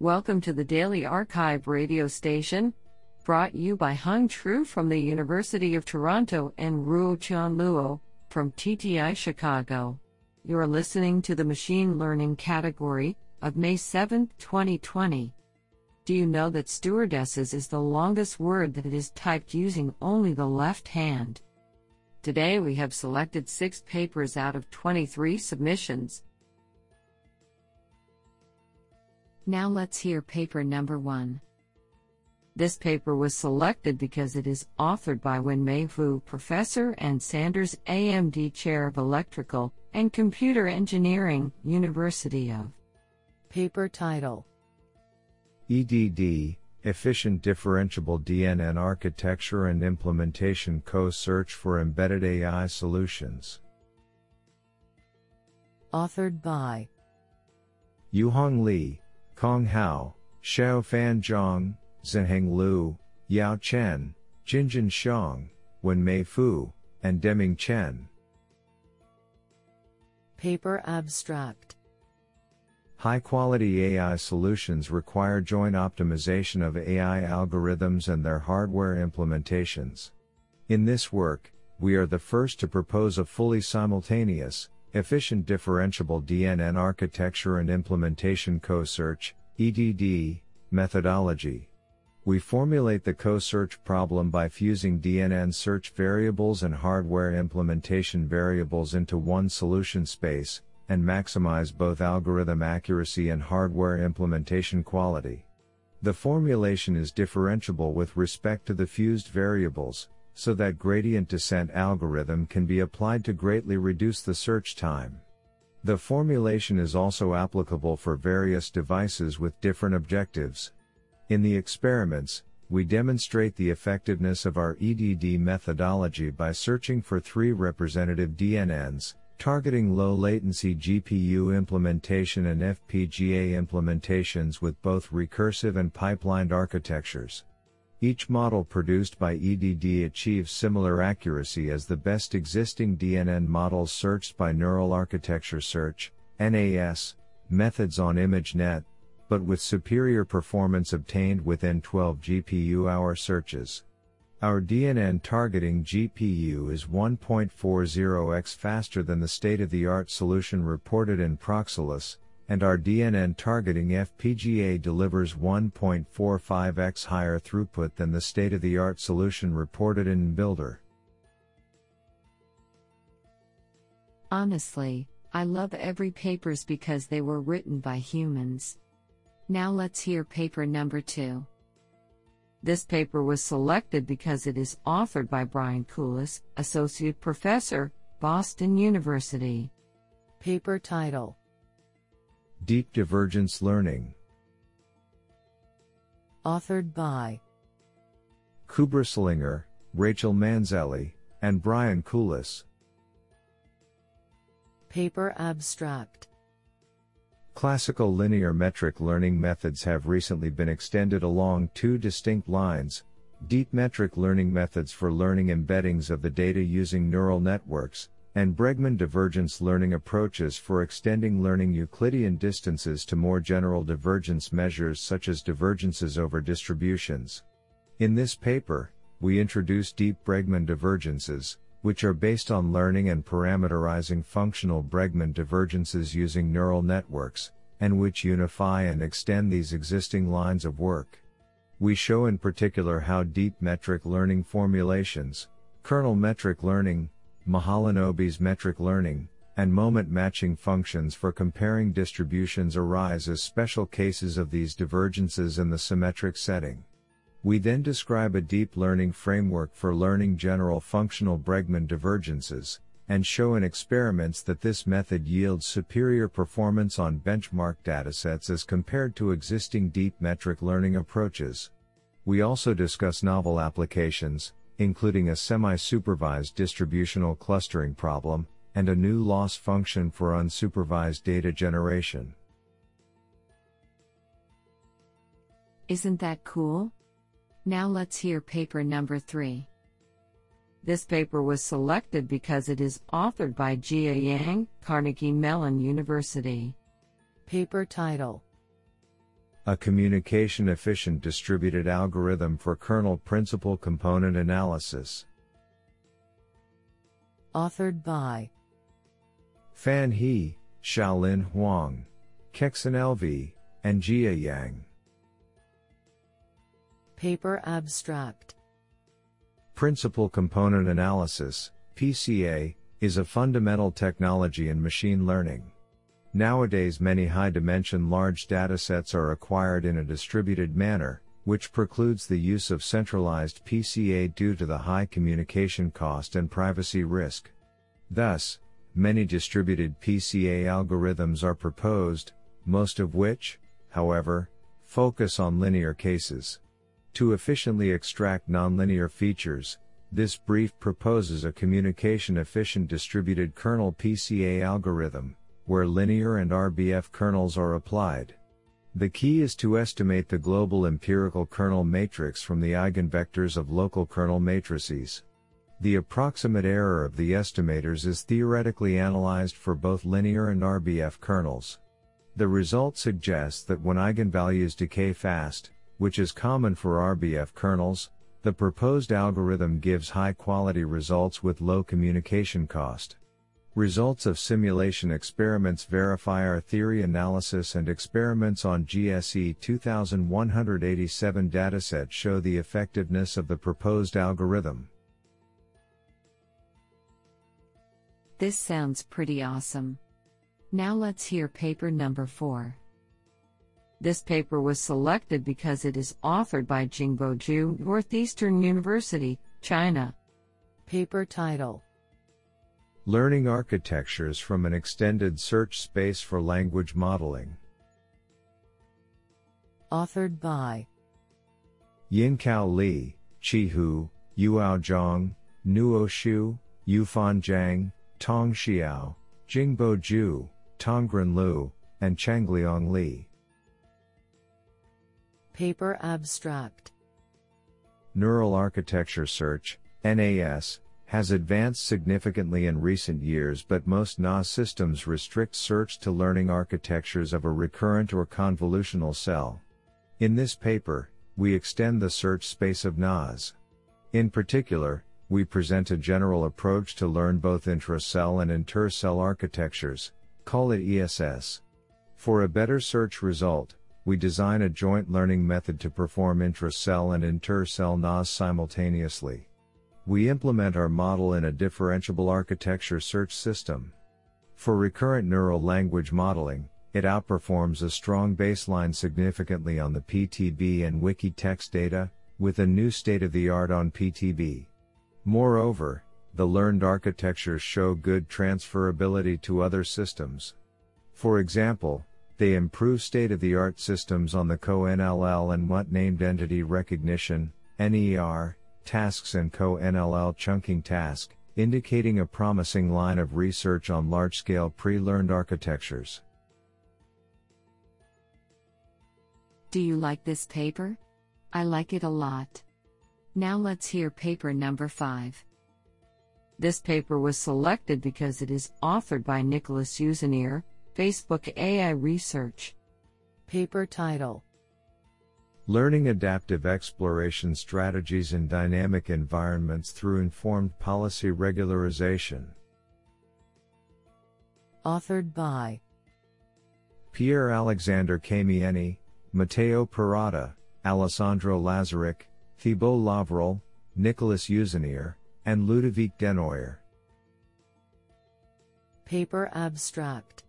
Welcome to the Daily arXiv radio station, brought you by Hung Tru from the University of Toronto and Ruo Chan Luo from TTI Chicago. You're listening to the Machine Learning category of May 7, 2020. Do you know that stewardesses is the longest word that is typed using only the left hand? Today we have selected six papers out of 23 submissions. Now let's hear paper number one. This paper was selected because it is authored by Wen-mei Hwu, professor and Sanders AMD Chair of Electrical and Computer Engineering, University of. Paper title EDD Efficient Differentiable DNN Architecture and Implementation Co Search for Embedded AI Solutions. Authored by Yuhong Li, Cong Hao, Xiaofan Zhang, Zhiheng Liu, Yao Chen, Jinjun Xiong, Wen-mei Hwu, and Deming Chen. Paper Abstract High quality AI solutions require joint optimization of AI algorithms and their hardware implementations. In this work, we are the first to propose a fully simultaneous, efficient differentiable DNN architecture and implementation co-search, EDD, methodology. We formulate the co-search problem by fusing DNN search variables and hardware implementation variables into one solution space, and maximize both algorithm accuracy and hardware implementation quality. The formulation is differentiable with respect to the fused variables, so that gradient descent algorithm can be applied to greatly reduce the search time. The formulation is also applicable for various devices with different objectives. In the experiments, we demonstrate the effectiveness of our EDD methodology by searching for three representative DNNs, targeting low latency GPU implementation and FPGA implementations with both recursive and pipelined architectures. Each model produced by EDD achieves similar accuracy as the best existing DNN models searched by Neural Architecture Search, NAS, methods on ImageNet, but with superior performance obtained within 12 GPU hour searches. Our DNN targeting GPU is 1.40x faster than the state-of-the-art solution reported in Proxyless, and our DNN targeting FPGA delivers 1.45x higher throughput than the state-of-the-art solution reported in Builder. Honestly, I love every papers because they were written by humans. Now let's hear paper number 2. This paper was selected because it is authored by Brian Kulis, Associate Professor, Boston University. Paper title Deep Divergence Learning. Authored by Kubra Cilingir, Rachel Manzelli, and Brian Kulis. Paper Abstract Classical linear metric learning methods have recently been extended along two distinct lines deep metric learning methods for learning embeddings of the data using neural networks, and Bregman divergence learning approaches for extending learning Euclidean distances to more general divergence measures such as divergences over distributions. In this paper, we introduce deep Bregman divergences, which are based on learning and parameterizing functional Bregman divergences using neural networks, and which unify and extend these existing lines of work. We show in particular how deep metric learning formulations, kernel metric learning, Mahalanobis metric learning, and moment matching functions for comparing distributions arise as special cases of these divergences in the symmetric setting. We then describe a deep learning framework for learning general functional Bregman divergences, and show in experiments that this method yields superior performance on benchmark datasets as compared to existing deep metric learning approaches. We also discuss novel applications, including a semi-supervised distributional clustering problem, and a new loss function for unsupervised data generation. Isn't that cool? Now let's hear paper number 3. This paper was selected because it is authored by Jia Yang, Carnegie Mellon University. Paper title a communication efficient distributed algorithm for kernel principal component analysis. Authored by Fan He, Xiaolin Huang, Kexin LV, and Jia Yang. Paper Abstract Principal Component Analysis, PCA, is a fundamental technology in machine learning. Nowadays, many high dimension large datasets are acquired in a distributed manner, which precludes the use of centralized PCA due to the high communication cost and privacy risk. Thus, many distributed PCA algorithms are proposed, most of which, however, focus on linear cases. To efficiently extract nonlinear features, this brief proposes a communication efficient distributed kernel PCA algorithm, where linear and RBF kernels are applied. The key is to estimate the global empirical kernel matrix from the eigenvectors of local kernel matrices. The approximate error of the estimators is theoretically analyzed for both linear and RBF kernels. The result suggests that when eigenvalues decay fast, which is common for RBF kernels, the proposed algorithm gives high quality results with low communication cost. Results of simulation experiments verify our theory analysis and experiments on GSE 2187 dataset show the effectiveness of the proposed algorithm. This sounds pretty awesome. Now let's hear paper number 4. This paper was selected because it is authored by Jingbo Zhu, Northeastern University, China. Paper title Learning Architectures from an Extended Search Space for Language Modeling. Authored by Yinqiao Li, Qi Hu, Yuhao Zhang, Nuo Xu, Yufan Zhang, Tong Xiao, Jingbo Zhu, Tongren Lu, and Changliang Li. Paper Abstract Neural Architecture Search, NAS, has advanced significantly in recent years, but most NAS systems restrict search to learning architectures of a recurrent or convolutional cell. In this paper, we extend the search space of NAS. In particular, we present a general approach to learn both intra-cell and inter-cell architectures, call it ESS. For a better search result, we design a joint learning method to perform intra-cell and inter-cell NAS simultaneously. We implement our model in a differentiable architecture search system. For recurrent neural language modeling, it outperforms a strong baseline significantly on the PTB and Wikitext data, with a new state-of-the-art on PTB. Moreover, the learned architectures show good transferability to other systems. For example, they improve state of the art systems on the CoNLL and MUT named entity recognition, NER, tasks and CoNLL chunking task, indicating a promising line of research on large scale pre learned architectures. Do you like this paper? I like it a lot. Now let's hear paper number 5. This paper was selected because it is authored by Nicholas Usunier, Facebook AI Research. Paper title Learning Adaptive Exploration Strategies in Dynamic Environments Through Informed Policy Regularization. Authored by Pierre Alexander Kamienny, Matteo Pirotta, Alessandro Lazaric, Thibault Lavril, Nicholas Usunier, and Ludovic Denoyer. Paper Abstract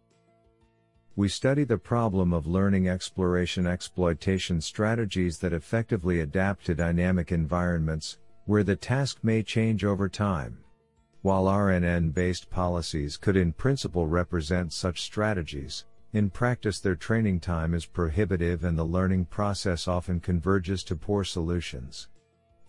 we study the problem of learning exploration exploitation strategies that effectively adapt to dynamic environments, where the task may change over time. While RNN based policies could in principle represent such strategies, in practice their training time is prohibitive and the learning process often converges to poor solutions.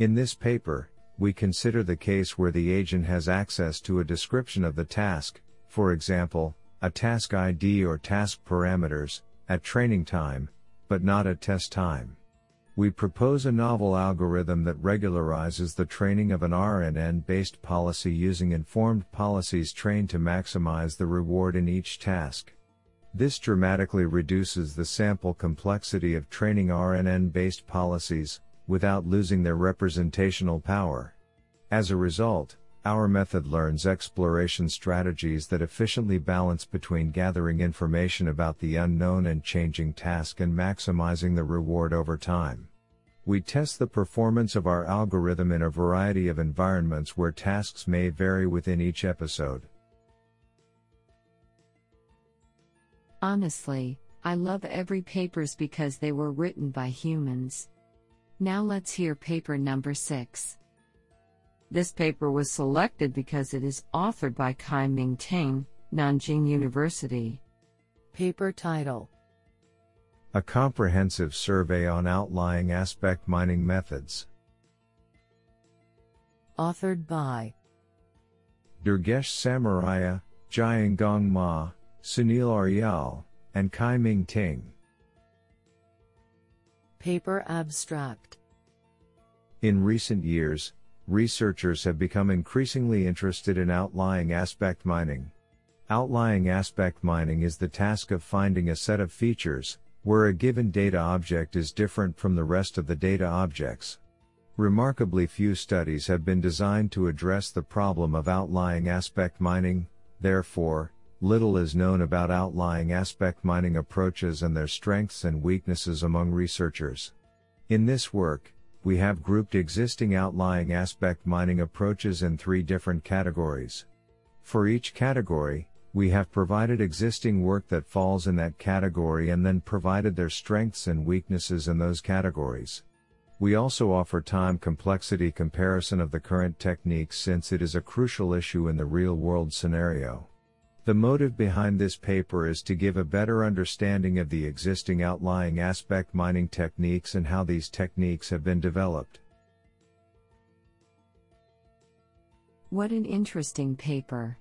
In this paper, we consider the case where the agent has access to a description of the task, for example, a task ID or task parameters, at training time, but not at test time. We propose a novel algorithm that regularizes the training of an RNN based policy using informed policies trained to maximize the reward in each task. This dramatically reduces the sample complexity of training RNN based policies, without losing their representational power. As a result, our method learns exploration strategies that efficiently balance between gathering information about the unknown and changing task and maximizing the reward over time. We test the performance of our algorithm in a variety of environments where tasks may vary within each episode. Honestly, I love every papers because they were written by humans. Now let's hear paper number 6. This paper was selected because it is authored by Kai-Ming Ting, Nanjing University. Paper title A comprehensive survey on outlying aspect mining methods. Authored by Durgesh Samariya, Jiangong Ma, Sunil Aryal, and Kai-Ming Ting. Paper abstract In recent years, researchers have become increasingly interested in outlying aspect mining. Outlying aspect mining is the task of finding a set of features, where a given data object is different from the rest of the data objects. Remarkably few studies have been designed to address the problem of outlying aspect mining, therefore, little is known about outlying aspect mining approaches and their strengths and weaknesses among researchers. In this work, we have grouped existing outlying aspect mining approaches in three different categories. For each category, we have provided existing work that falls in that category and then provided their strengths and weaknesses in those categories. We also offer time complexity comparison of the current techniques since it is a crucial issue in the real world scenario. The motive behind this paper is to give a better understanding of the existing outlying aspect mining techniques and how these techniques have been developed. What an interesting paper.